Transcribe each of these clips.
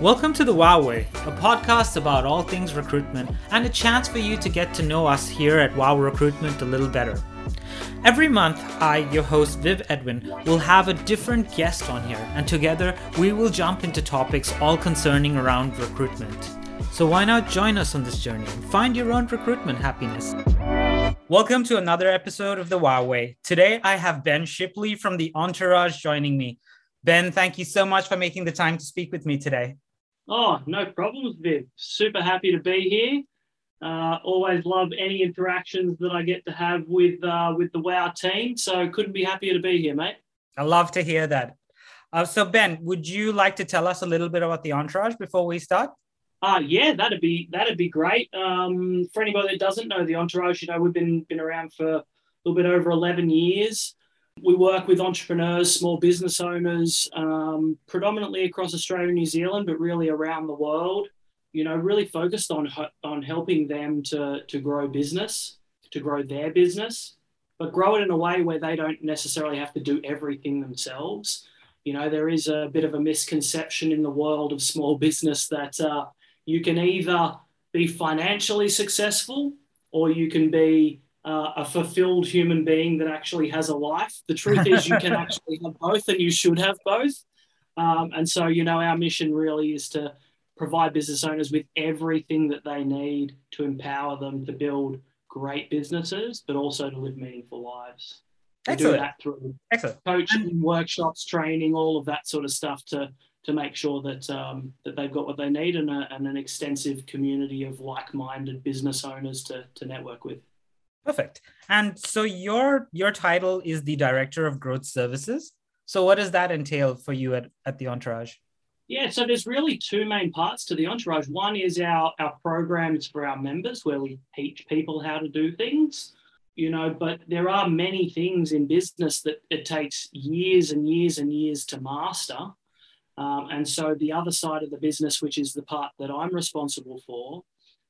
Welcome to the Wow Way, a podcast about all things recruitment and a chance for you to get to know us here at Wow Recruitment a little better. Every month, I, your host Viv Edwin, will have a different guest on here, and together we will jump into topics all concerning around recruitment. So why not join us on this journey and find your own recruitment happiness? Welcome to another episode of the Wow Way. Today I have Ben Shipley from the Entourage joining me. Ben, thank you so much for making the time to speak with me today. Oh, no problems, Viv. Super happy to be here. Uh, always love any interactions that I get to have with uh, with the WoW team. So couldn't be happier to be here, mate. I love to hear that. Uh, so Ben, would you like to tell us a little bit about the entourage before we start? Uh, yeah, that'd be that'd be great. Um, for anybody that doesn't know the entourage, you know we've been been around for a little bit over eleven years. We work with entrepreneurs, small business owners, um, predominantly across Australia and New Zealand, but really around the world. You know, really focused on on helping them to to grow business, to grow their business, but grow it in a way where they don't necessarily have to do everything themselves. You know, there is a bit of a misconception in the world of small business that uh, you can either be financially successful or you can be uh, a fulfilled human being that actually has a life. The truth is, you can actually have both, and you should have both. Um, and so, you know, our mission really is to provide business owners with everything that they need to empower them to build great businesses, but also to live meaningful lives. We Excellent. do that through Excellent. coaching, workshops, training, all of that sort of stuff to to make sure that um, that they've got what they need and, a, and an extensive community of like-minded business owners to, to network with. Perfect. And so your your title is the director of growth services. So what does that entail for you at, at the entourage? Yeah, so there's really two main parts to the entourage. One is our our programs for our members where we teach people how to do things. You know, but there are many things in business that it takes years and years and years to master. Um, and so the other side of the business, which is the part that I'm responsible for,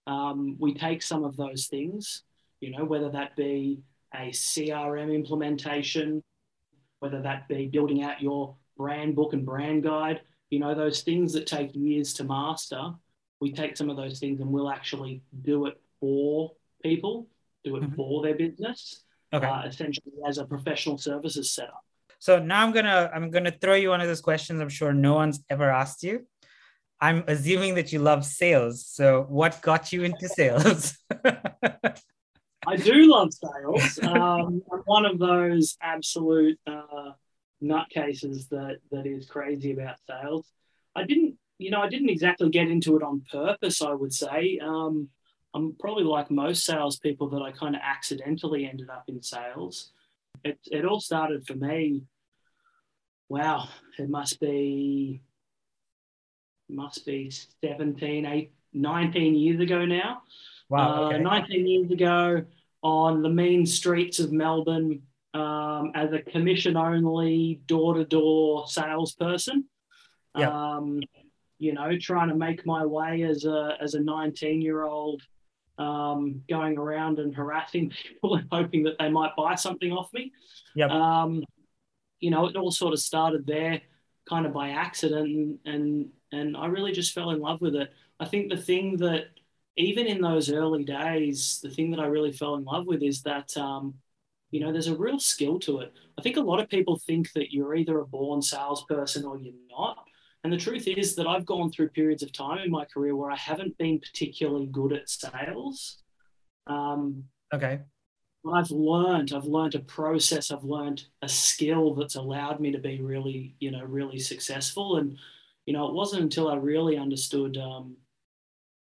um, we take some of those things, you know, whether that be a CRM implementation, whether that be building out your brand book and brand guide, you know, those things that take years to master, we take some of those things and we'll actually do it for people, do it mm-hmm. for their business, okay. uh, essentially as a professional services setup. So now I'm gonna I'm gonna throw you one of those questions I'm sure no one's ever asked you. I'm assuming that you love sales. So what got you into sales? I do love sales. Um, I'm one of those absolute uh, nutcases that that is crazy about sales. I didn't, you know, I didn't exactly get into it on purpose. I would say um, I'm probably like most salespeople that I kind of accidentally ended up in sales it, it all started for me. Wow, it must be must be 17, 8, 19 years ago now. Wow. Okay. Uh, 19 years ago on the mean streets of Melbourne um, as a commission only door to door salesperson. Yep. Um, you know, trying to make my way as a, as a 19 year old um, going around and harassing people and hoping that they might buy something off me. Yep. Um, you know, it all sort of started there, kind of by accident, and, and and I really just fell in love with it. I think the thing that even in those early days, the thing that I really fell in love with is that um, you know there's a real skill to it. I think a lot of people think that you're either a born salesperson or you're not. And the truth is that I've gone through periods of time in my career where I haven't been particularly good at sales. Um, okay. I've learned, I've learned a process, I've learned a skill that's allowed me to be really, you know, really successful. And, you know, it wasn't until I really understood um,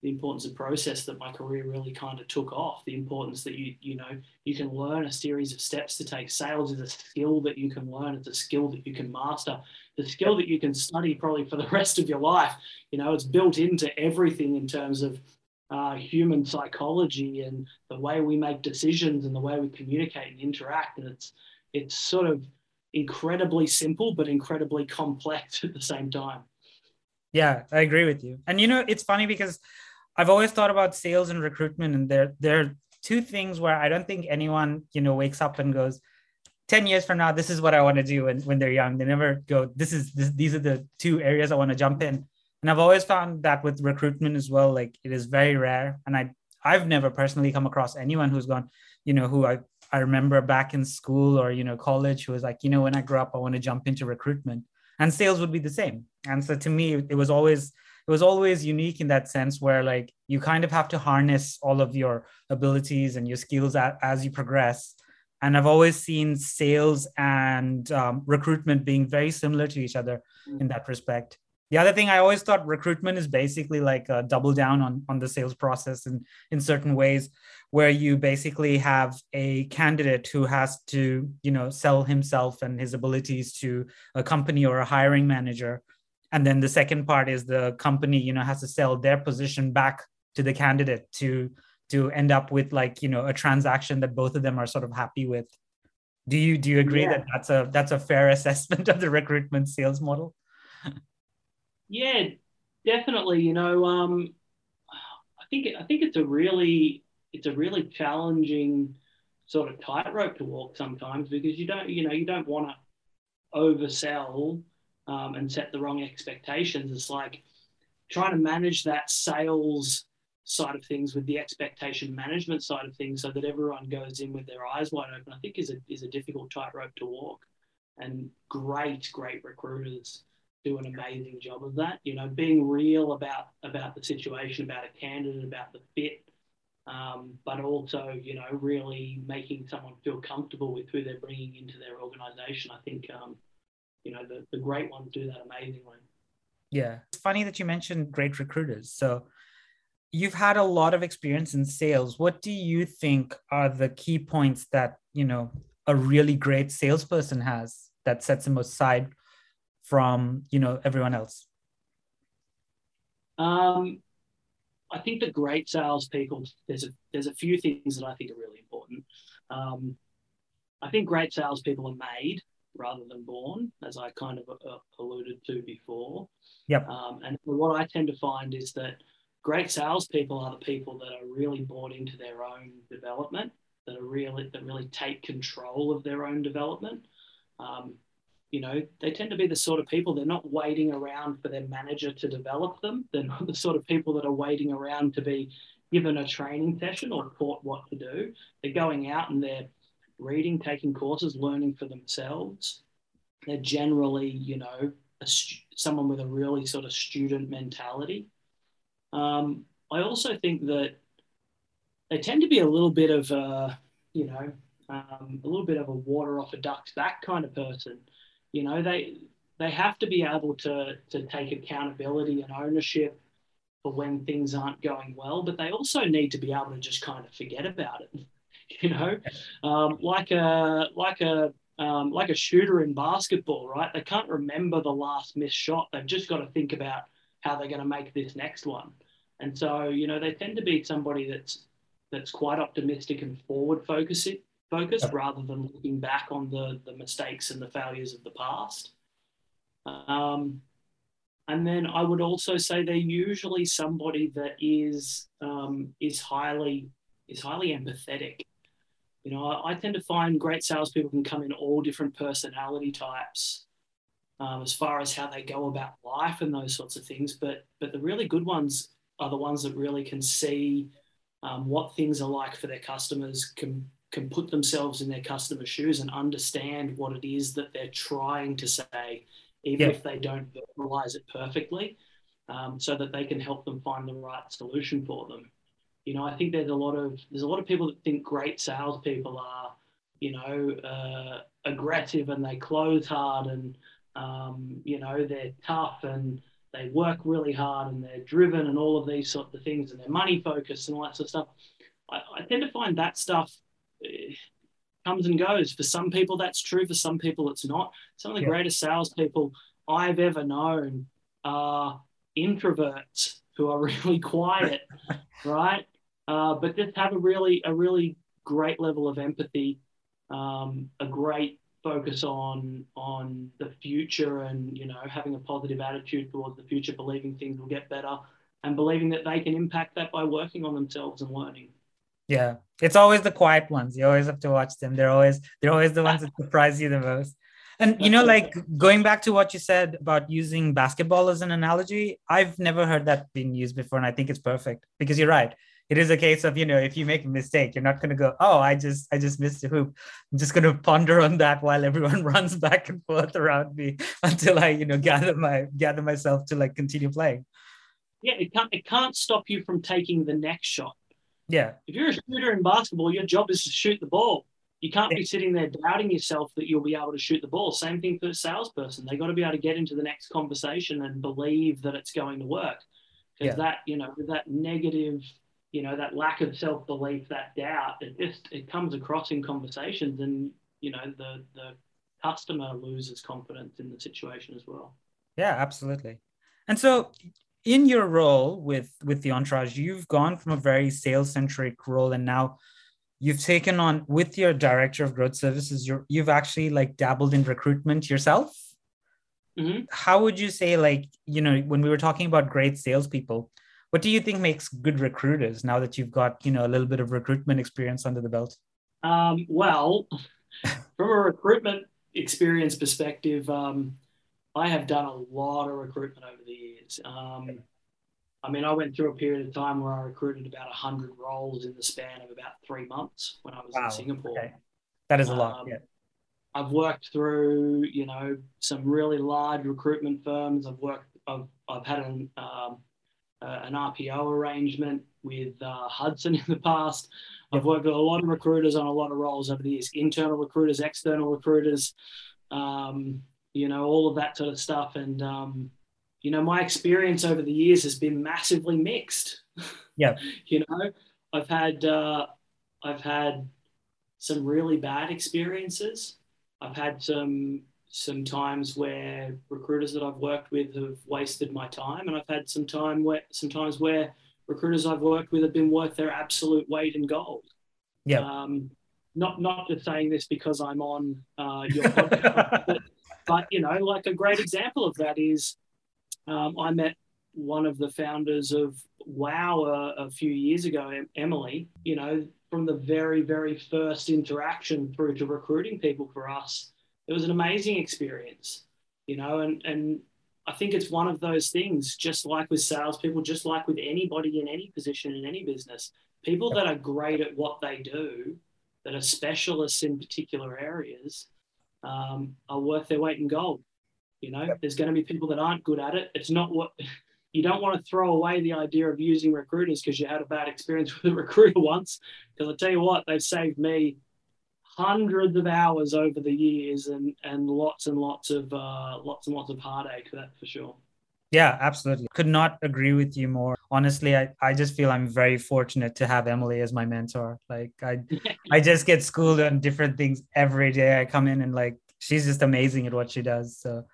the importance of process that my career really kind of took off. The importance that you, you know, you can learn a series of steps to take. Sales is a skill that you can learn, it's a skill that you can master the skill that you can study probably for the rest of your life. You know, it's built into everything in terms of uh, human psychology and the way we make decisions and the way we communicate and interact. And it's it's sort of incredibly simple but incredibly complex at the same time. Yeah, I agree with you. And you know, it's funny because I've always thought about sales and recruitment, and there there are two things where I don't think anyone you know wakes up and goes, 10 years from now, this is what I want to do when, when they're young. They never go, this is this, these are the two areas I want to jump in. and i've always found that with recruitment as well like it is very rare and i i've never personally come across anyone who's gone you know who i i remember back in school or you know college who was like you know when i grow up i want to jump into recruitment and sales would be the same and so to me it was always it was always unique in that sense where like you kind of have to harness all of your abilities and your skills as, as you progress. And i've always seen sales and um, recruitment being very similar to each other mm. in that respect. The other thing i always thought recruitment is basically like a double down on, on the sales process and in certain ways where you basically have a candidate who has to you know sell himself and his abilities to a company or a hiring manager and then the second part is the company you know has to sell their position back to the candidate to to end up with like you know a transaction that both of them are sort of happy with do you do you agree yeah. that that's a that's a fair assessment of the recruitment sales model yeah definitely you know um i think i think it's a really it's a really challenging sort of tightrope to walk sometimes because you don't you know you don't want to oversell um, and set the wrong expectations. It's like trying to manage that sales side of things with the expectation management side of things so that everyone goes in with their eyes wide open, I think is a, is a difficult tightrope to walk. And great, great recruiters do an amazing job of that. You know, being real about about the situation, about a candidate, about the fit, um, but also, you know, really making someone feel comfortable with who they're bringing into their organization. I think um, you know the, the great ones do that amazingly yeah. It's funny that you mentioned great recruiters. So you've had a lot of experience in sales. What do you think are the key points that you know a really great salesperson has that sets them aside from you know everyone else? Um i think the great salespeople there's a there's a few things that i think are really important. Um i think great salespeople are made rather than born, as I kind of uh, alluded to before. Yep. Um, and what I tend to find is that great salespeople are the people that are really bought into their own development, that are really that really take control of their own development. Um, you know, they tend to be the sort of people they're not waiting around for their manager to develop them. They're not the sort of people that are waiting around to be given a training session or taught what to do. They're going out and they're reading, taking courses, learning for themselves. They're generally, you know, stu- someone with a really sort of student mentality. Um, I also think that they tend to be a little bit of a, you know, um, a little bit of a water off a duck's back kind of person. You know, they they have to be able to to take accountability and ownership for when things aren't going well, but they also need to be able to just kind of forget about it. you know, um, like a like a um, like a shooter in basketball, right? They can't remember the last missed shot. They've just got to think about how they're going to make this next one. And so, you know, they tend to be somebody that's that's quite optimistic and forward focused, focused rather than looking back on the the mistakes and the failures of the past. Um, and then I would also say they're usually somebody that is um, is highly is highly empathetic you know, I, I tend to find great salespeople can come in all different personality types um, as far as how they go about life and those sorts of things. But but the really good ones are the ones that really can see um, what things are like for their customers, can can put themselves in their customer shoes and understand what it is that they're trying to say, even yeah. if they don't verbalize it perfectly, um, so that they can help them find the right solution for them. You know, I think there's a lot of there's a lot of people that think great salespeople are, you know, uh, aggressive and they close hard and um, you know they're tough and they work really hard and they're driven and all of these sort of things and they're money focused and all that sort of stuff. I, I tend to find that stuff eh, comes and goes. For some people, that's true. For some people, it's not. Some of the yeah. greatest salespeople I've ever known are introverts who are really quiet, right? Uh, but just have a really a really great level of empathy, um, a great focus on on the future, and you know having a positive attitude towards the future, believing things will get better, and believing that they can impact that by working on themselves and learning. Yeah, it's always the quiet ones. You always have to watch them. They're always they're always the ones that surprise you the most. And you know, like going back to what you said about using basketball as an analogy, I've never heard that being used before, and I think it's perfect because you're right. It is a case of you know, if you make a mistake, you're not going to go, "Oh, I just I just missed a hoop." I'm just going to ponder on that while everyone runs back and forth around me until I you know gather my gather myself to like continue playing. Yeah, it can't it can't stop you from taking the next shot. Yeah. If you're a shooter in basketball, your job is to shoot the ball. You can't be sitting there doubting yourself that you'll be able to shoot the ball. Same thing for a salesperson. They got to be able to get into the next conversation and believe that it's going to work. Because yeah. that, you know, that negative, you know, that lack of self belief, that doubt, it just it comes across in conversations, and you know, the the customer loses confidence in the situation as well. Yeah, absolutely. And so, in your role with with the entourage, you've gone from a very sales centric role, and now you've taken on with your director of growth services you're, you've actually like dabbled in recruitment yourself mm-hmm. how would you say like you know when we were talking about great salespeople what do you think makes good recruiters now that you've got you know a little bit of recruitment experience under the belt um, well from a recruitment experience perspective um, i have done a lot of recruitment over the years um, I mean, I went through a period of time where I recruited about 100 roles in the span of about three months when I was wow. in Singapore. Okay. That is a lot. Um, yeah. I've worked through, you know, some really large recruitment firms. I've worked, I've, I've had an, um, uh, an RPO arrangement with uh, Hudson in the past. I've worked with a lot of recruiters on a lot of roles over the years, internal recruiters, external recruiters, um, you know, all of that sort of stuff. And, um, you know, my experience over the years has been massively mixed. Yeah. you know, I've had uh, I've had some really bad experiences. I've had some some times where recruiters that I've worked with have wasted my time, and I've had some time where sometimes where recruiters I've worked with have been worth their absolute weight in gold. Yeah. Um, not not just saying this because I'm on uh, your podcast, but, but you know, like a great example of that is um, I met one of the founders of Wow a, a few years ago, Emily. You know, from the very, very first interaction through to recruiting people for us, it was an amazing experience. You know, and and I think it's one of those things, just like with salespeople, just like with anybody in any position in any business, people that are great at what they do, that are specialists in particular areas, um, are worth their weight in gold. You know, yep. there's going to be people that aren't good at it. It's not what you don't want to throw away the idea of using recruiters because you had a bad experience with a recruiter once. Because I tell you what, they've saved me hundreds of hours over the years and and lots and lots of uh, lots and lots of heartache. That for sure. Yeah, absolutely. Could not agree with you more. Honestly, I, I just feel I'm very fortunate to have Emily as my mentor. Like I I just get schooled on different things every day. I come in and like she's just amazing at what she does. So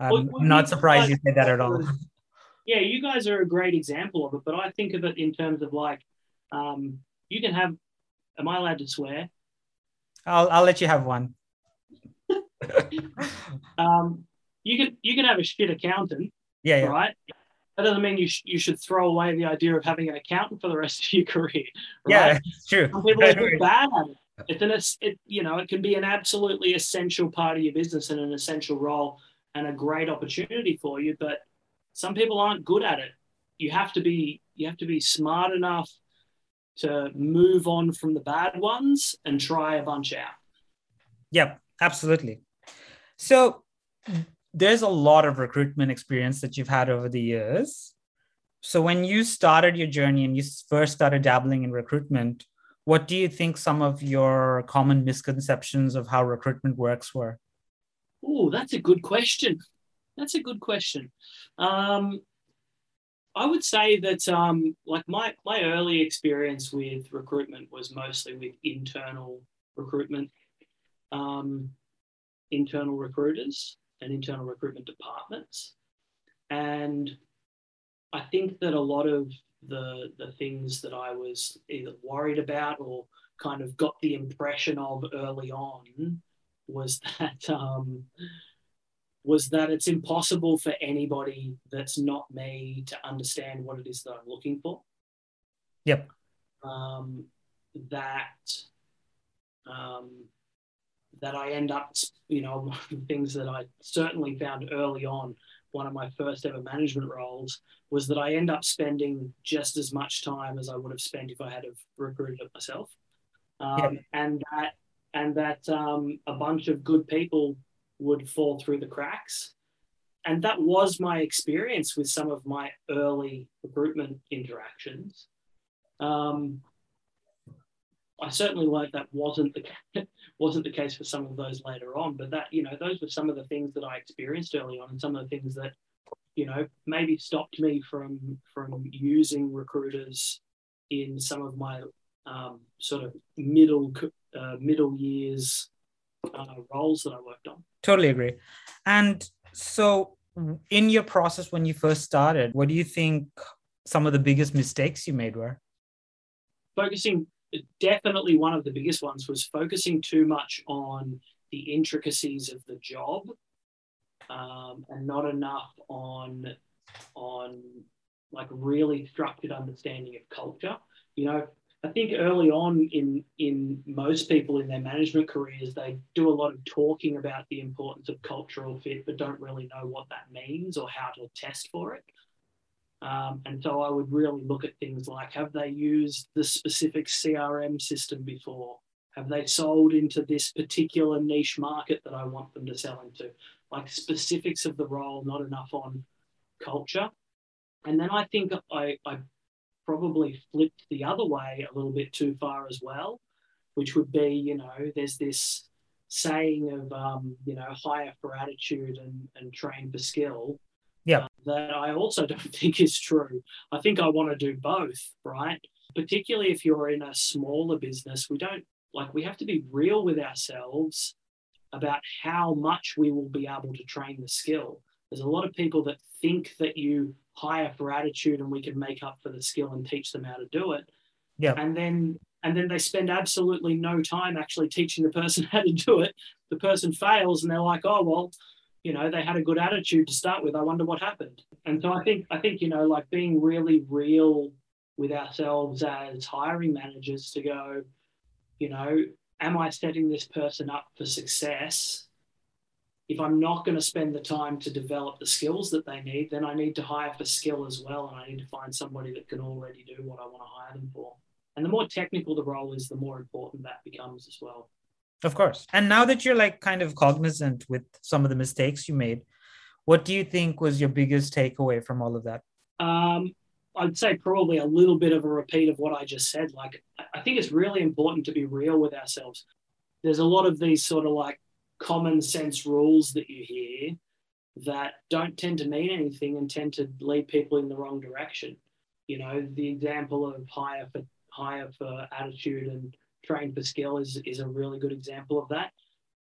I'm well, well, not surprised you said that at all. Yeah, you guys are a great example of it, but I think of it in terms of like, um, you can have. Am I allowed to swear? I'll I'll let you have one. um, you can you can have a shit accountant. Yeah, yeah. Right. That doesn't mean you sh- you should throw away the idea of having an accountant for the rest of your career. Right? Yeah, it's true. Some people are bad at it. It's an it, you know it can be an absolutely essential part of your business and an essential role and a great opportunity for you, but some people aren't good at it. You have to be you have to be smart enough to move on from the bad ones and try a bunch out. Yep, absolutely. So there's a lot of recruitment experience that you've had over the years. So when you started your journey and you first started dabbling in recruitment, what do you think some of your common misconceptions of how recruitment works were? Oh, that's a good question. That's a good question. Um, I would say that um, like my my early experience with recruitment was mostly with internal recruitment, um, internal recruiters and internal recruitment departments, and I think that a lot of the the things that I was either worried about or kind of got the impression of early on was that um, was that it's impossible for anybody that's not me to understand what it is that I'm looking for. Yep. Um, that um, that I end up, you know, one of the things that I certainly found early on, one of my first ever management roles, was that I end up spending just as much time as I would have spent if I had have recruited it myself. Um, yeah. And that and that um, a bunch of good people would fall through the cracks. And that was my experience with some of my early recruitment interactions. Um, I certainly learned that wasn't the wasn't the case for some of those later on, but that you know those were some of the things that I experienced early on, and some of the things that you know maybe stopped me from from using recruiters in some of my um, sort of middle uh, middle years uh, roles that I worked on. Totally agree. And so, in your process when you first started, what do you think some of the biggest mistakes you made were? Focusing, definitely one of the biggest ones was focusing too much on the intricacies of the job um, and not enough on on like really structured understanding of culture. You know, I think early on in in most people in their management careers, they do a lot of talking about the importance of cultural fit, but don't really know what that means or how to test for it. Um, and so I would really look at things like have they used the specific CRM system before? Have they sold into this particular niche market that I want them to sell into? Like specifics of the role, not enough on culture. And then I think I, I probably flipped the other way a little bit too far as well, which would be, you know, there's this saying of, um, you know, hire for attitude and, and train for skill. Yeah. Uh, that I also don't think is true. I think I want to do both, right? Particularly if you're in a smaller business, we don't like, we have to be real with ourselves about how much we will be able to train the skill. There's a lot of people that think that you hire for attitude and we can make up for the skill and teach them how to do it. Yeah. And then and then they spend absolutely no time actually teaching the person how to do it. The person fails and they're like, oh well, you know, they had a good attitude to start with. I wonder what happened. And so I think I think, you know, like being really real with ourselves as hiring managers to go, you know, am I setting this person up for success if I'm not going to spend the time to develop the skills that they need, then I need to hire for skill as well. And I need to find somebody that can already do what I want to hire them for. And the more technical the role is, the more important that becomes as well. Of course. And now that you're like kind of cognizant with some of the mistakes you made, what do you think was your biggest takeaway from all of that? Um, I'd say probably a little bit of a repeat of what I just said. Like, I think it's really important to be real with ourselves. There's a lot of these sort of like common sense rules that you hear that don't tend to mean anything and tend to lead people in the wrong direction. You know, the example of hire for hire for attitude and train for skill is, is a really good example of that.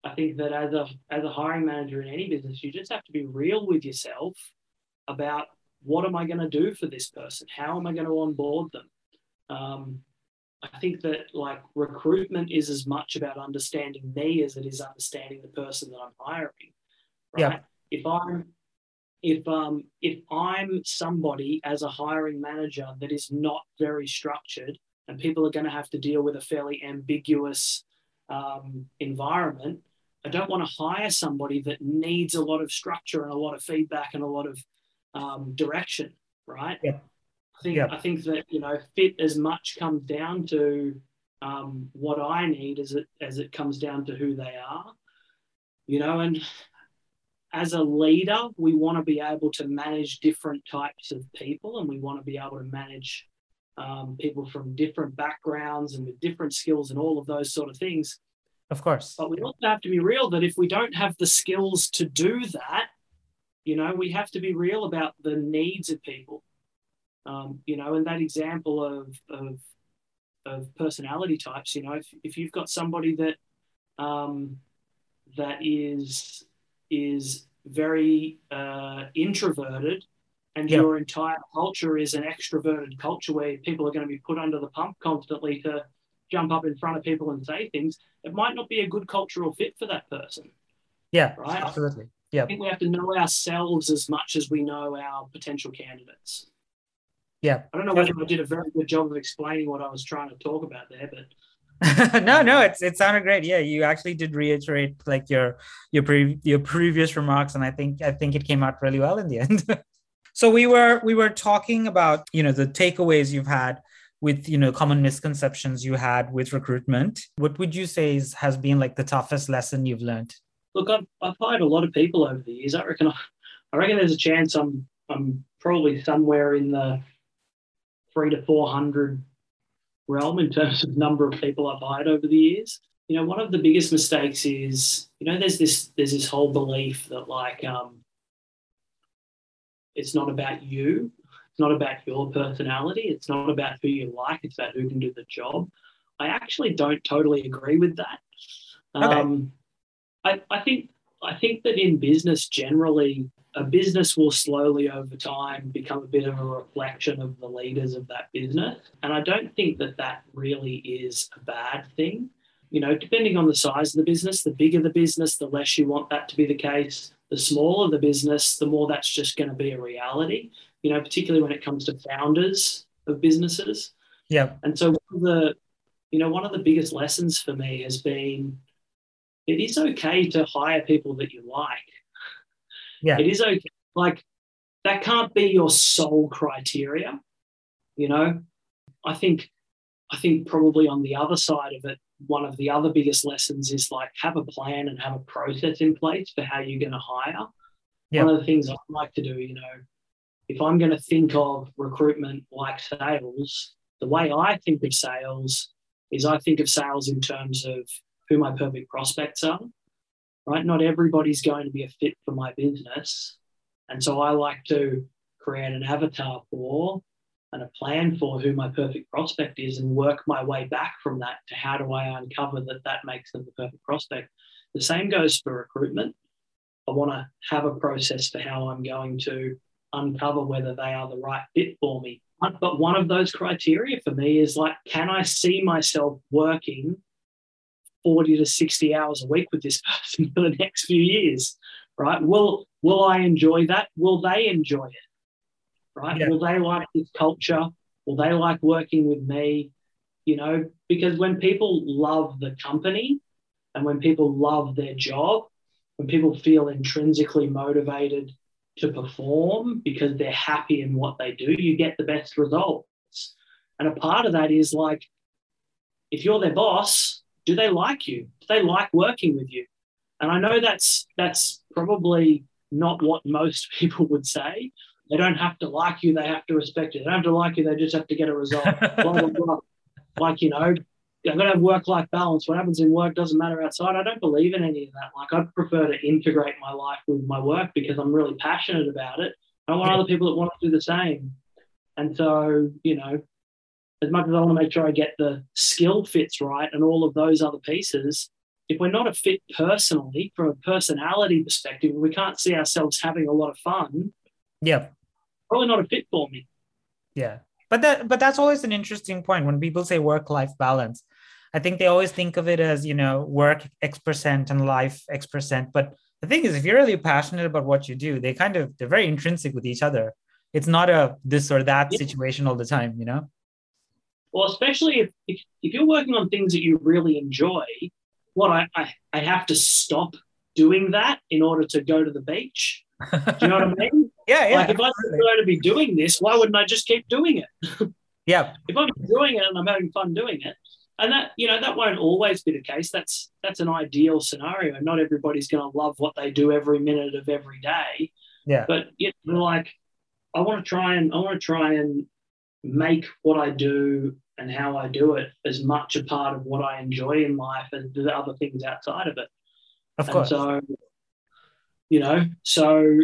I think that as a as a hiring manager in any business, you just have to be real with yourself about what am I going to do for this person? How am I going to onboard them? Um, I think that like recruitment is as much about understanding me as it is understanding the person that I'm hiring. Right? Yeah. If I'm if um if I'm somebody as a hiring manager that is not very structured and people are going to have to deal with a fairly ambiguous um, environment, I don't want to hire somebody that needs a lot of structure and a lot of feedback and a lot of um, direction, right? Yeah. I think I think that you know fit as much comes down to um, what I need as it as it comes down to who they are, you know, and as a leader, we want to be able to manage different types of people, and we want to be able to manage um, people from different backgrounds and with different skills and all of those sort of things. Of course. But we also have to be real that if we don't have the skills to do that, you know, we have to be real about the needs of people. Um, you know, and that example of, of, of personality types, you know, if, if you've got somebody that um, that is is very uh, introverted and yep. your entire culture is an extroverted culture where people are going to be put under the pump constantly to jump up in front of people and say things, it might not be a good cultural fit for that person. Yeah, right. Absolutely. Yeah. I think we have to know ourselves as much as we know our potential candidates. Yeah. I don't know whether I did a very good job of explaining what I was trying to talk about there, but no, no, it's it sounded great. Yeah, you actually did reiterate like your your pre- your previous remarks, and I think I think it came out really well in the end. so we were we were talking about you know the takeaways you've had with you know common misconceptions you had with recruitment. What would you say is, has been like the toughest lesson you've learned? Look, I've, I've hired a lot of people over the years. I reckon I, I reckon there's a chance I'm I'm probably somewhere in the three to four hundred realm in terms of number of people I've hired over the years. You know, one of the biggest mistakes is, you know, there's this there's this whole belief that like um, it's not about you, it's not about your personality, it's not about who you like, it's about who can do the job. I actually don't totally agree with that. Okay. Um, I, I think I think that in business generally, a business will slowly over time become a bit of a reflection of the leaders of that business. And I don't think that that really is a bad thing. You know, depending on the size of the business, the bigger the business, the less you want that to be the case. The smaller the business, the more that's just going to be a reality, you know, particularly when it comes to founders of businesses. Yeah. And so one of the, you know, one of the biggest lessons for me has been it is okay to hire people that you like yeah. It is okay. Like that can't be your sole criteria. You know, I think I think probably on the other side of it, one of the other biggest lessons is like have a plan and have a process in place for how you're going to hire. One of the things I like to do, you know, if I'm going to think of recruitment like sales, the way I think of sales is I think of sales in terms of who my perfect prospects are right? Not everybody's going to be a fit for my business. And so I like to create an avatar for and a plan for who my perfect prospect is and work my way back from that to how do I uncover that that makes them the perfect prospect. The same goes for recruitment. I want to have a process for how I'm going to uncover whether they are the right fit for me. But one of those criteria for me is like, can I see myself working 40 to 60 hours a week with this person for the next few years, right? Will will I enjoy that? Will they enjoy it? Right? Yeah. Will they like this culture? Will they like working with me? You know, because when people love the company and when people love their job, when people feel intrinsically motivated to perform because they're happy in what they do, you get the best results. And a part of that is like, if you're their boss, do they like you? Do they like working with you? And I know that's that's probably not what most people would say. They don't have to like you, they have to respect you. They don't have to like you, they just have to get a result. blah, blah, blah. Like, you know, I've got to have work life balance. What happens in work doesn't matter outside. I don't believe in any of that. Like, I prefer to integrate my life with my work because I'm really passionate about it. I want other people that want to do the same. And so, you know, as much as I want to make sure I get the skill fits right and all of those other pieces, if we're not a fit personally, from a personality perspective, we can't see ourselves having a lot of fun. Yeah. Probably not a fit for me. Yeah. But that but that's always an interesting point when people say work-life balance. I think they always think of it as, you know, work X percent and life X percent. But the thing is, if you're really passionate about what you do, they kind of they're very intrinsic with each other. It's not a this or that yeah. situation all the time, you know? Well, especially if, if, if you're working on things that you really enjoy, what I, I, I have to stop doing that in order to go to the beach. Do you know what I mean? yeah, yeah. Like if I'm going to be doing this, why wouldn't I just keep doing it? yeah. If I'm doing it and I'm having fun doing it, and that you know that won't always be the case. That's that's an ideal scenario. Not everybody's going to love what they do every minute of every day. Yeah. But you know, like I want to try and I want to try and make what I do and how I do it as much a part of what I enjoy in life as the other things outside of it. Of course. And so, you know, so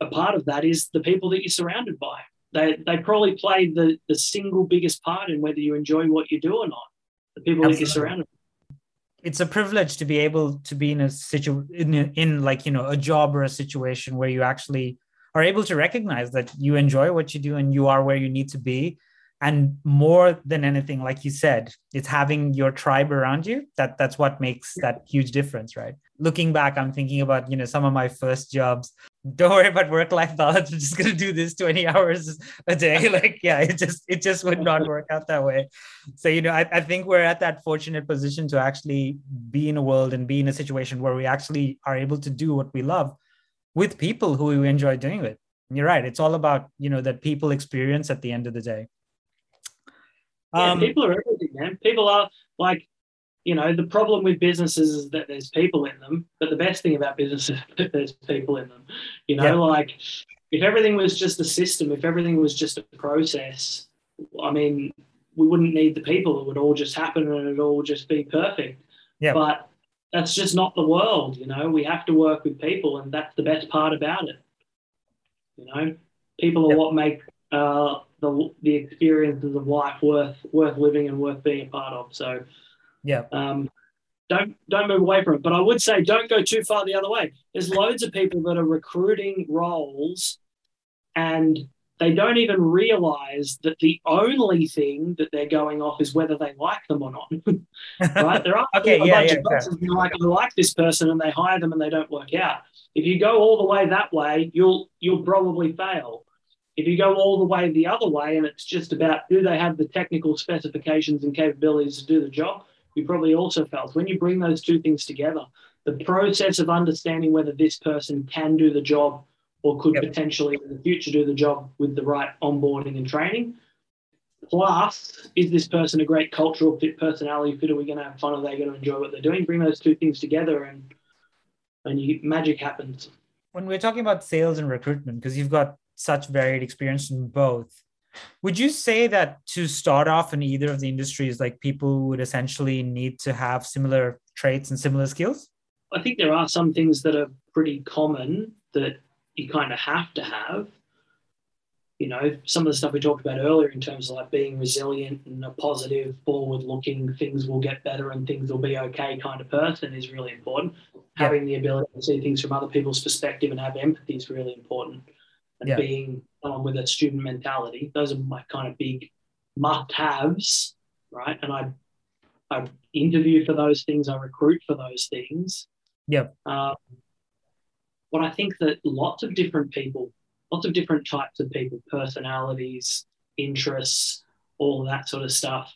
a part of that is the people that you're surrounded by. They, they probably play the, the single biggest part in whether you enjoy what you do or not. The people Absolutely. that you're surrounded by. It's a privilege to be able to be in a situation in, in like you know a job or a situation where you actually are able to recognize that you enjoy what you do and you are where you need to be and more than anything like you said it's having your tribe around you that that's what makes that huge difference right looking back i'm thinking about you know some of my first jobs don't worry about work-life balance. We're just gonna do this 20 hours a day. Like, yeah, it just it just would not work out that way. So, you know, I, I think we're at that fortunate position to actually be in a world and be in a situation where we actually are able to do what we love with people who we enjoy doing it. And you're right. It's all about, you know, that people experience at the end of the day. Yeah, um, people are everything, man. People are like you know, the problem with businesses is that there's people in them, but the best thing about businesses is that there's people in them. You know, yeah. like if everything was just a system, if everything was just a process, I mean, we wouldn't need the people. It would all just happen and it'd all just be perfect. Yeah. But that's just not the world, you know. We have to work with people, and that's the best part about it. You know, people are yeah. what make uh, the the experiences of life worth worth living and worth being a part of. So yeah. Um, don't don't move away from it. But I would say don't go too far the other way. There's loads of people that are recruiting roles and they don't even realize that the only thing that they're going off is whether they like them or not. right? There are okay, a yeah, bunch yeah, of persons yeah. like, I like this person and they hire them and they don't work out. If you go all the way that way, you'll you'll probably fail. If you go all the way the other way and it's just about do they have the technical specifications and capabilities to do the job, you probably also felt when you bring those two things together, the process of understanding whether this person can do the job or could yep. potentially in the future do the job with the right onboarding and training. Plus, is this person a great cultural fit, personality fit? Are we going to have fun? Are they going to enjoy what they're doing? Bring those two things together, and and you, magic happens. When we're talking about sales and recruitment, because you've got such varied experience in both, would you say that to start off in either of the industries, like people would essentially need to have similar traits and similar skills? I think there are some things that are pretty common that you kind of have to have. You know, some of the stuff we talked about earlier in terms of like being resilient and a positive, forward looking, things will get better and things will be okay kind of person is really important. Yeah. Having the ability to see things from other people's perspective and have empathy is really important. And yeah. being someone with a student mentality. Those are my kind of big must-haves, right? And I I interview for those things. I recruit for those things. Yep. Um, but I think that lots of different people, lots of different types of people, personalities, interests, all that sort of stuff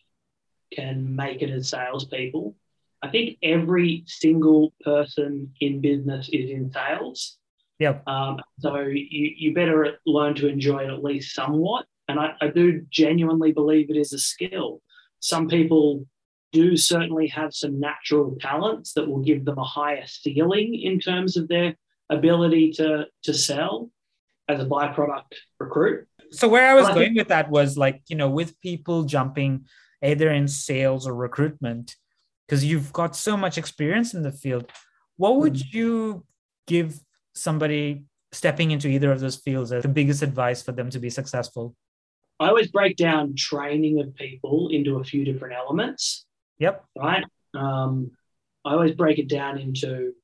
can make it as salespeople. I think every single person in business is in sales. Yep. Um, so you, you better learn to enjoy it at least somewhat. And I, I do genuinely believe it is a skill. Some people do certainly have some natural talents that will give them a higher ceiling in terms of their ability to, to sell as a byproduct recruit. So where I was going think, with that was like, you know, with people jumping either in sales or recruitment, because you've got so much experience in the field, what would mm-hmm. you give somebody stepping into either of those fields as the biggest advice for them to be successful? I always break down training of people into a few different elements. Yep. Right. Um, I always break it down into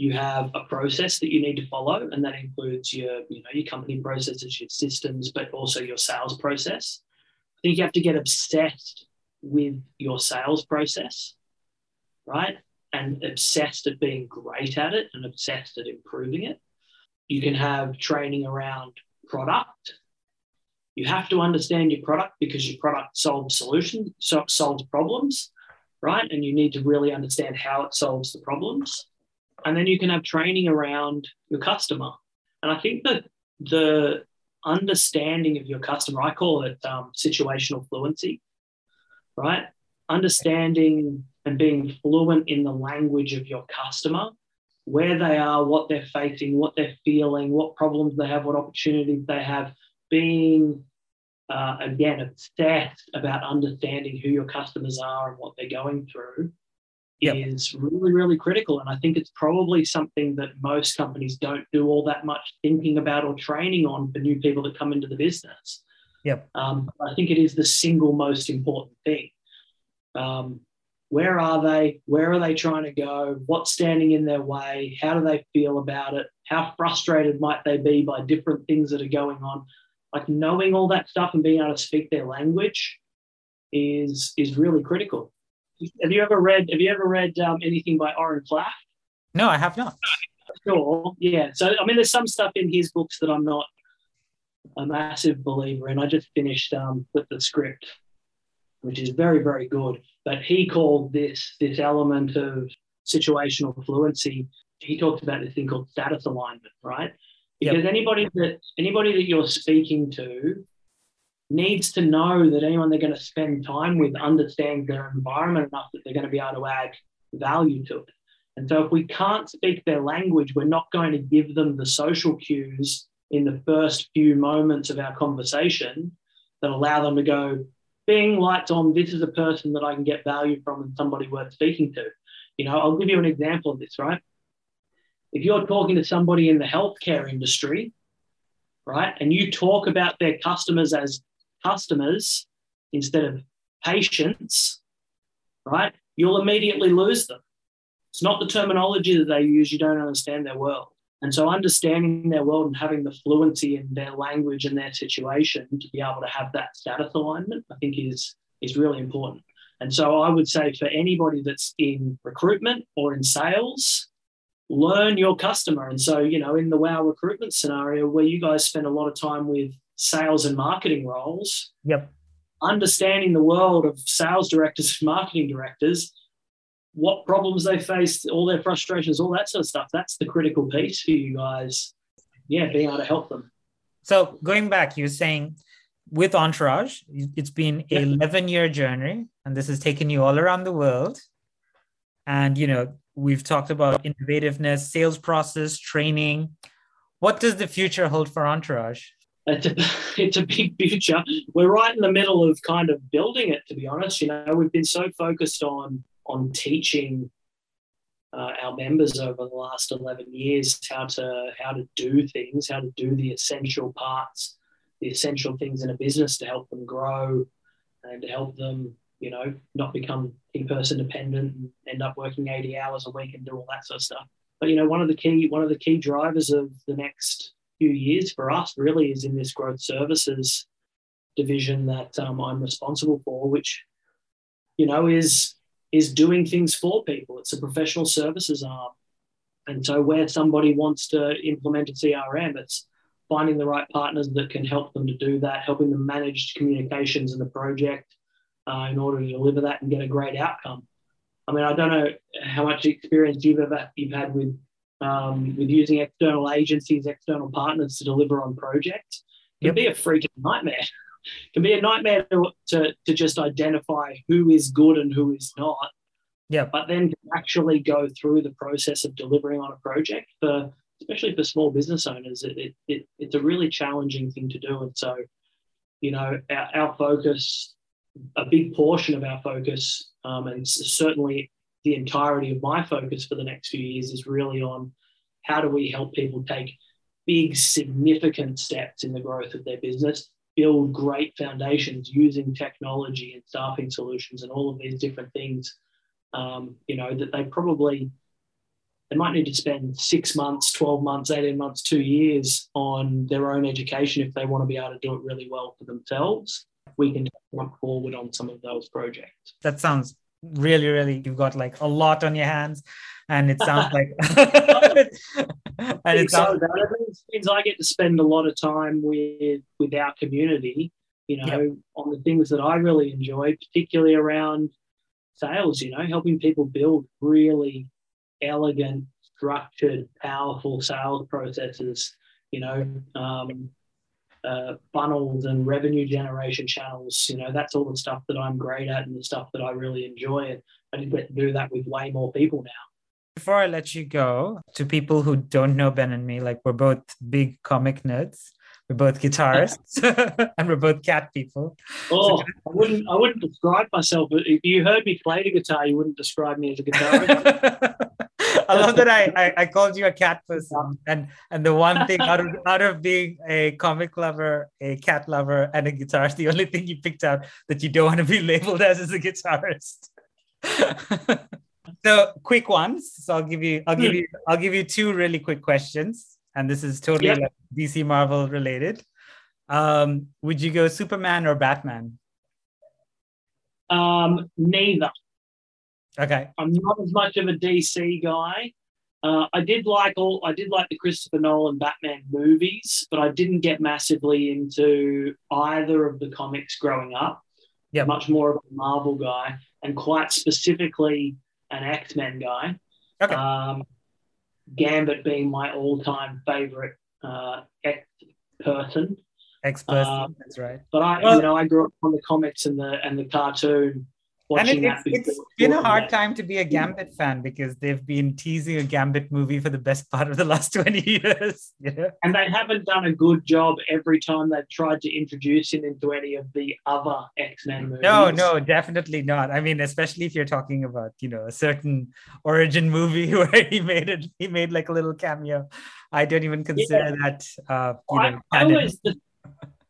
you have a process that you need to follow, and that includes your, you know, your company processes, your systems, but also your sales process. I think you have to get obsessed with your sales process, right? and obsessed at being great at it and obsessed at improving it. You can have training around product. You have to understand your product because your product solves solutions, solves problems, right? And you need to really understand how it solves the problems. And then you can have training around your customer. And I think that the understanding of your customer, I call it um, situational fluency, right? Understanding and being fluent in the language of your customer, where they are, what they're facing, what they're feeling, what problems they have, what opportunities they have, being uh, again obsessed about understanding who your customers are and what they're going through yep. is really, really critical. And I think it's probably something that most companies don't do all that much thinking about or training on for new people that come into the business. Yep. Um, I think it is the single most important thing. Um, where are they? Where are they trying to go? What's standing in their way? How do they feel about it? How frustrated might they be by different things that are going on? Like knowing all that stuff and being able to speak their language is is really critical. Have you ever read Have you ever read um, anything by Oren Klaff? No, I have not. sure. Yeah. So I mean, there's some stuff in his books that I'm not a massive believer in. I just finished um, with the script, which is very, very good. But he called this this element of situational fluency. He talked about this thing called status alignment, right? Because yep. anybody that anybody that you're speaking to needs to know that anyone they're going to spend time with understands their environment enough that they're going to be able to add value to it. And so if we can't speak their language, we're not going to give them the social cues in the first few moments of our conversation that allow them to go, bing, lights on, this is a person that I can get value from and somebody worth speaking to. You know, I'll give you an example of this, right? If you're talking to somebody in the healthcare industry, right, and you talk about their customers as customers instead of patients, right, you'll immediately lose them. It's not the terminology that they use, you don't understand their world. And so understanding their world and having the fluency in their language and their situation to be able to have that status alignment, I think is, is really important. And so I would say for anybody that's in recruitment or in sales, learn your customer. And so, you know, in the WOW recruitment scenario where you guys spend a lot of time with sales and marketing roles, yep. understanding the world of sales directors, marketing directors, what problems they face, all their frustrations, all that sort of stuff. That's the critical piece for you guys. Yeah, being able to help them. So going back, you were saying with Entourage, it's been yeah. 11 year journey, and this has taken you all around the world. And you know, we've talked about innovativeness, sales process, training. What does the future hold for Entourage? It's a, it's a big future. We're right in the middle of kind of building it, to be honest. You know, we've been so focused on on teaching uh, our members over the last 11 years how to how to do things how to do the essential parts the essential things in a business to help them grow and to help them you know not become in person dependent and end up working 80 hours a week and do all that sort of stuff but you know one of the key one of the key drivers of the next few years for us really is in this growth services division that um, i'm responsible for which you know is is doing things for people. It's a professional services arm. And so, where somebody wants to implement a CRM, it's finding the right partners that can help them to do that, helping them manage communications in the project uh, in order to deliver that and get a great outcome. I mean, I don't know how much experience you've ever you've had with um, with using external agencies, external partners to deliver on projects. Can be a freaking nightmare can be a nightmare to, to, to just identify who is good and who is not. Yeah. But then to actually go through the process of delivering on a project for especially for small business owners, it, it, it it's a really challenging thing to do. And so, you know, our, our focus, a big portion of our focus, um, and certainly the entirety of my focus for the next few years is really on how do we help people take big, significant steps in the growth of their business build great foundations using technology and staffing solutions and all of these different things. Um, you know, that they probably they might need to spend six months, 12 months, 18 months, two years on their own education if they want to be able to do it really well for themselves. We can work forward on some of those projects. That sounds really, really, you've got like a lot on your hands and it sounds like and it sounds it means I get to spend a lot of time with with our community, you know, yep. on the things that I really enjoy, particularly around sales, you know, helping people build really elegant, structured, powerful sales processes, you know, um, uh, funnels and revenue generation channels. You know, that's all the stuff that I'm great at and the stuff that I really enjoy. And I get to do that with way more people now. Before I let you go, to people who don't know Ben and me, like we're both big comic nerds. We're both guitarists and we're both cat people. Oh, so, I wouldn't I wouldn't describe myself. If you heard me play the guitar, you wouldn't describe me as a guitarist. That I, I, I called you a cat person, and and the one thing out of out of being a comic lover, a cat lover, and a guitarist, the only thing you picked out that you don't want to be labeled as is a guitarist. so quick ones. So I'll give you I'll give hmm. you I'll give you two really quick questions, and this is totally yep. like DC Marvel related. Um, would you go Superman or Batman? Um, neither. Okay. I'm not as much of a DC guy. Uh, I did like all. I did like the Christopher Nolan Batman movies, but I didn't get massively into either of the comics growing up. Yeah. much more of a Marvel guy, and quite specifically an X Men guy. Okay. Um, Gambit being my all-time favorite uh, X person. X person. um, that's right. But I, Well- you know, I grew up on the comics and the and the cartoon. And it, it's, it's been a hard time to be a Gambit fan because they've been teasing a Gambit movie for the best part of the last 20 years. Know? And they haven't done a good job every time they've tried to introduce him into any of the other X Men movies. No, no, definitely not. I mean, especially if you're talking about, you know, a certain origin movie where he made it, he made like a little cameo. I don't even consider that, uh, you I, know, I always the,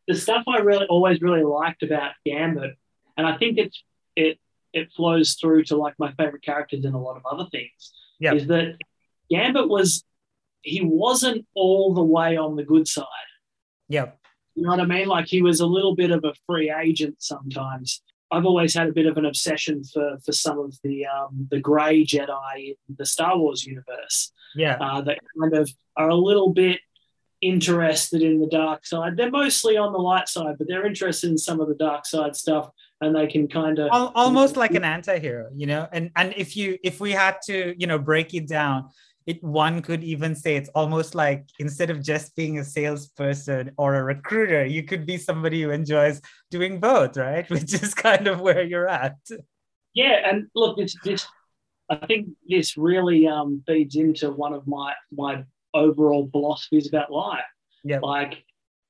the stuff I really always really liked about Gambit, and I think it's it it flows through to like my favorite characters in a lot of other things. Yeah. Is that Gambit was he wasn't all the way on the good side. yeah, You know what I mean? Like he was a little bit of a free agent sometimes. I've always had a bit of an obsession for for some of the um, the grey Jedi in the Star Wars universe yeah, uh, that kind of are a little bit interested in the dark side. They're mostly on the light side, but they're interested in some of the dark side stuff, and they can kind of almost like an anti-hero, you know. And and if you if we had to, you know, break it down, it one could even say it's almost like instead of just being a salesperson or a recruiter, you could be somebody who enjoys doing both, right? Which is kind of where you're at. yeah. And look, this this I think this really um, feeds into one of my my overall philosophies about life. Yeah. Like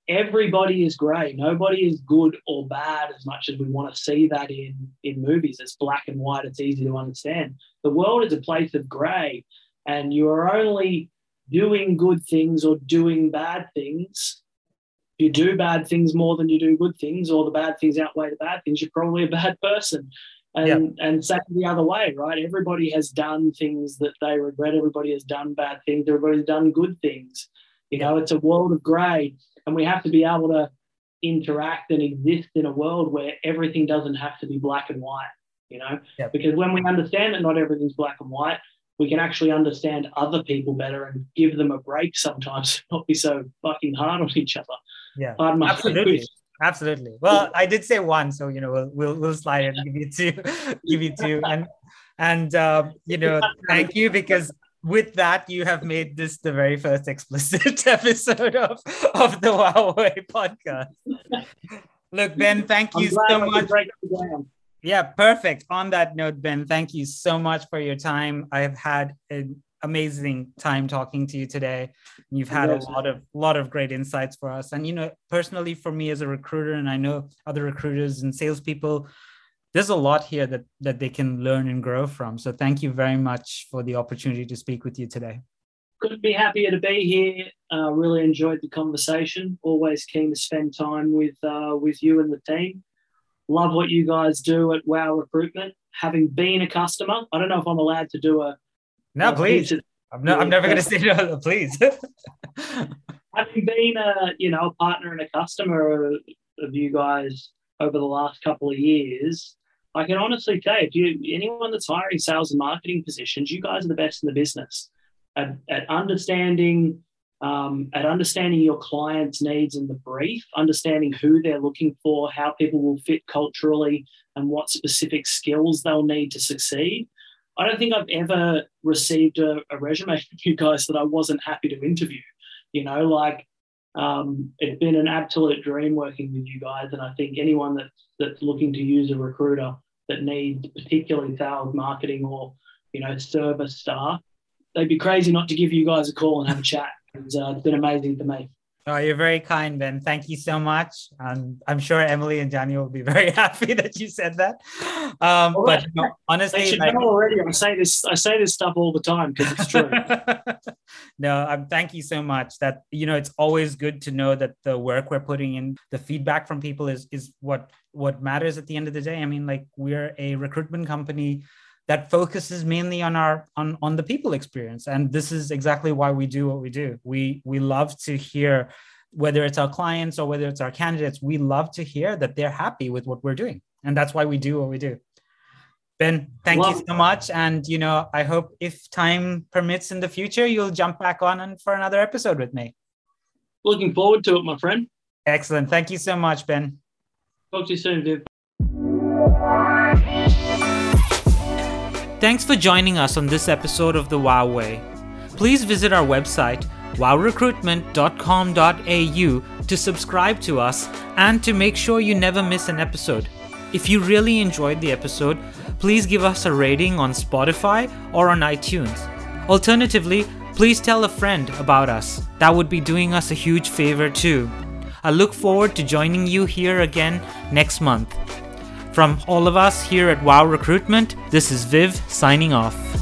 everybody is grey. Nobody is good or bad as much as we want to see that in in movies. It's black and white. It's easy to understand. The world is a place of grey, and you are only doing good things or doing bad things. If you do bad things more than you do good things, or the bad things outweigh the bad things, you're probably a bad person. And and same the other way, right? Everybody has done things that they regret. Everybody has done bad things. Everybody's done good things. You know, it's a world of grey, and we have to be able to interact and exist in a world where everything doesn't have to be black and white. You know, Yeah. because when we understand that not everything's black and white, we can actually understand other people better and give them a break sometimes, not be so fucking hard on each other. Yeah, Pardon my absolutely. language. Absolutely. Well, I did say one, so you know we'll we'll, we'll slide and give you two, give you two, and and um, you know thank you because with that you have made this the very first explicit episode of of the WOW Way podcast. Look, Ben, thank you so much. break it down. Yeah, perfect. On that note, Ben, thank you so much for your time. I have had an amazing time talking to you today. You've had a lot of lot of great insights for us. And you know, personally for me as a recruiter, and I know other recruiters and salespeople, there's a lot here that that they can learn and grow from. So thank you very much for the opportunity to speak with you today. couldn't be happier to be here. Uh, really enjoyed the conversation. Always keen to spend time with uh, with you and the team. Love what you guys do at Wow Recruitment. Having been a customer, I don't know if I'm allowed to do a. No, a please. I'm, no, I'm never going to say no, please. having been a you know a partner and a customer of you guys over the last couple of years, I can honestly say if you anyone that's hiring sales and marketing positions, you guys are the best in the business at, at understanding um, at understanding your client's needs and the brief, understanding who they're looking for, how people will fit culturally, and what specific skills they'll need to succeed. I don't think I've ever received a, a resume from you guys that I wasn't happy to interview. You know, like um, it's been an absolute dream working with you guys, and I think anyone that's that's looking to use a recruiter that needs particularly sales, marketing, or you know, service staff, they'd be crazy not to give you guys a call and have a chat. Uh, it's been amazing for me. Oh, you're very kind, Ben. Thank you so much. And I'm sure Emily and Daniel will be very happy that you said that. Um, Well, but no, honestly, should like, know already. I say this. I say this stuff all the time because it's true. no, um, thank you so much. That you know, it's always good to know that the work we're putting in, the feedback from people is is what what matters at the end of the day. I mean, like we're a recruitment company that focuses mainly on our on on the people experience, and this is exactly why we do what we do. We we love to hear whether it's our clients or whether it's our candidates. We love to hear that they're happy with what we're doing, and that's why we do what we do. Ben, thank Love you so much. And, you know, I hope if time permits in the future, you'll jump back on and for another episode with me. Looking forward to it, my friend. Excellent. Thank you so much, Ben. Talk to you soon, dude. Thanks for joining us on this episode of The Wow Way. Please visit our website, wowrecruitment.com.au, to subscribe to us and to make sure you never miss an episode. If you really enjoyed the episode, please give us a rating on Spotify or on iTunes. Alternatively, please tell a friend about us. That would be doing us a huge favor too. I look forward to joining you here again next month. From all of us here at WoW Recruitment, this is Viv signing off.